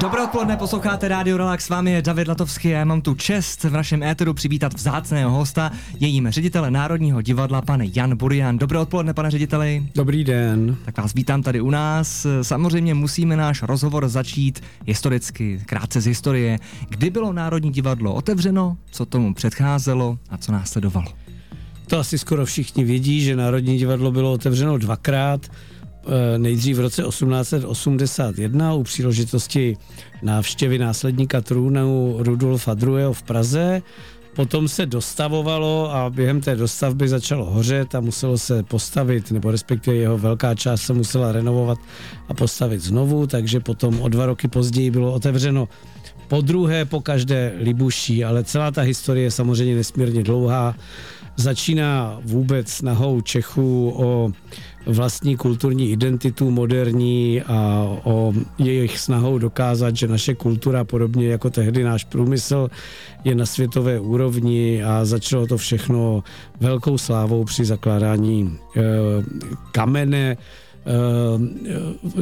Dobré odpoledne, posloucháte Rádio Relax, s vámi je David Latovský a já mám tu čest v našem éteru přivítat vzácného hosta, jejím ředitele Národního divadla, pane Jan Burian. Dobré odpoledne, pane řediteli. Dobrý den. Tak vás vítám tady u nás. Samozřejmě musíme náš rozhovor začít historicky, krátce z historie. Kdy bylo Národní divadlo otevřeno, co tomu předcházelo a co následovalo? To asi skoro všichni vědí, že Národní divadlo bylo otevřeno dvakrát. Eh, nejdřív v roce 1881 u příležitosti návštěvy následníka trůnu Rudolfa II. v Praze. Potom se dostavovalo a během té dostavby začalo hořet a muselo se postavit, nebo respektive jeho velká část se musela renovovat a postavit znovu, takže potom o dva roky později bylo otevřeno po druhé, po každé Libuší, ale celá ta historie je samozřejmě nesmírně dlouhá. Začíná vůbec nahou Čechů o vlastní kulturní identitu moderní a o jejich snahou dokázat, že naše kultura, podobně jako tehdy náš průmysl, je na světové úrovni a začalo to všechno velkou slávou při zakládání e, kamene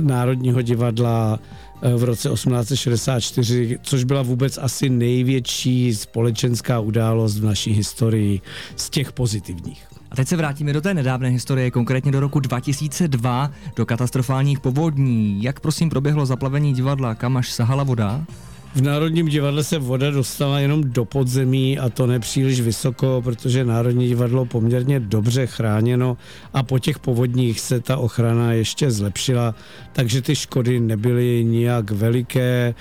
Národního divadla eh, v roce 1864, což byla vůbec asi největší společenská událost v naší historii z těch pozitivních. A teď se vrátíme do té nedávné historie, konkrétně do roku 2002, do katastrofálních povodní. Jak prosím proběhlo zaplavení divadla, kam až sahala voda? V Národním divadle se voda dostala jenom do podzemí a to nepříliš vysoko, protože Národní divadlo poměrně dobře chráněno a po těch povodních se ta ochrana ještě zlepšila, takže ty škody nebyly nijak veliké.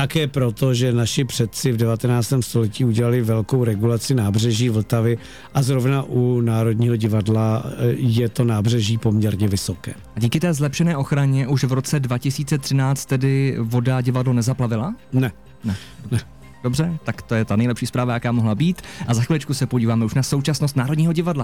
Také proto, že naši předci v 19. století udělali velkou regulaci nábřeží Vltavy a zrovna u Národního divadla eh, je to nábřeží poměrně vysoké. A díky té zlepšené ochraně už v roce 2013 tedy voda divadlo nezaplavila? Ne. Ne. ne. Dobře, tak to je ta nejlepší zpráva, jaká mohla být. A za chviličku se podíváme už na současnost Národního divadla.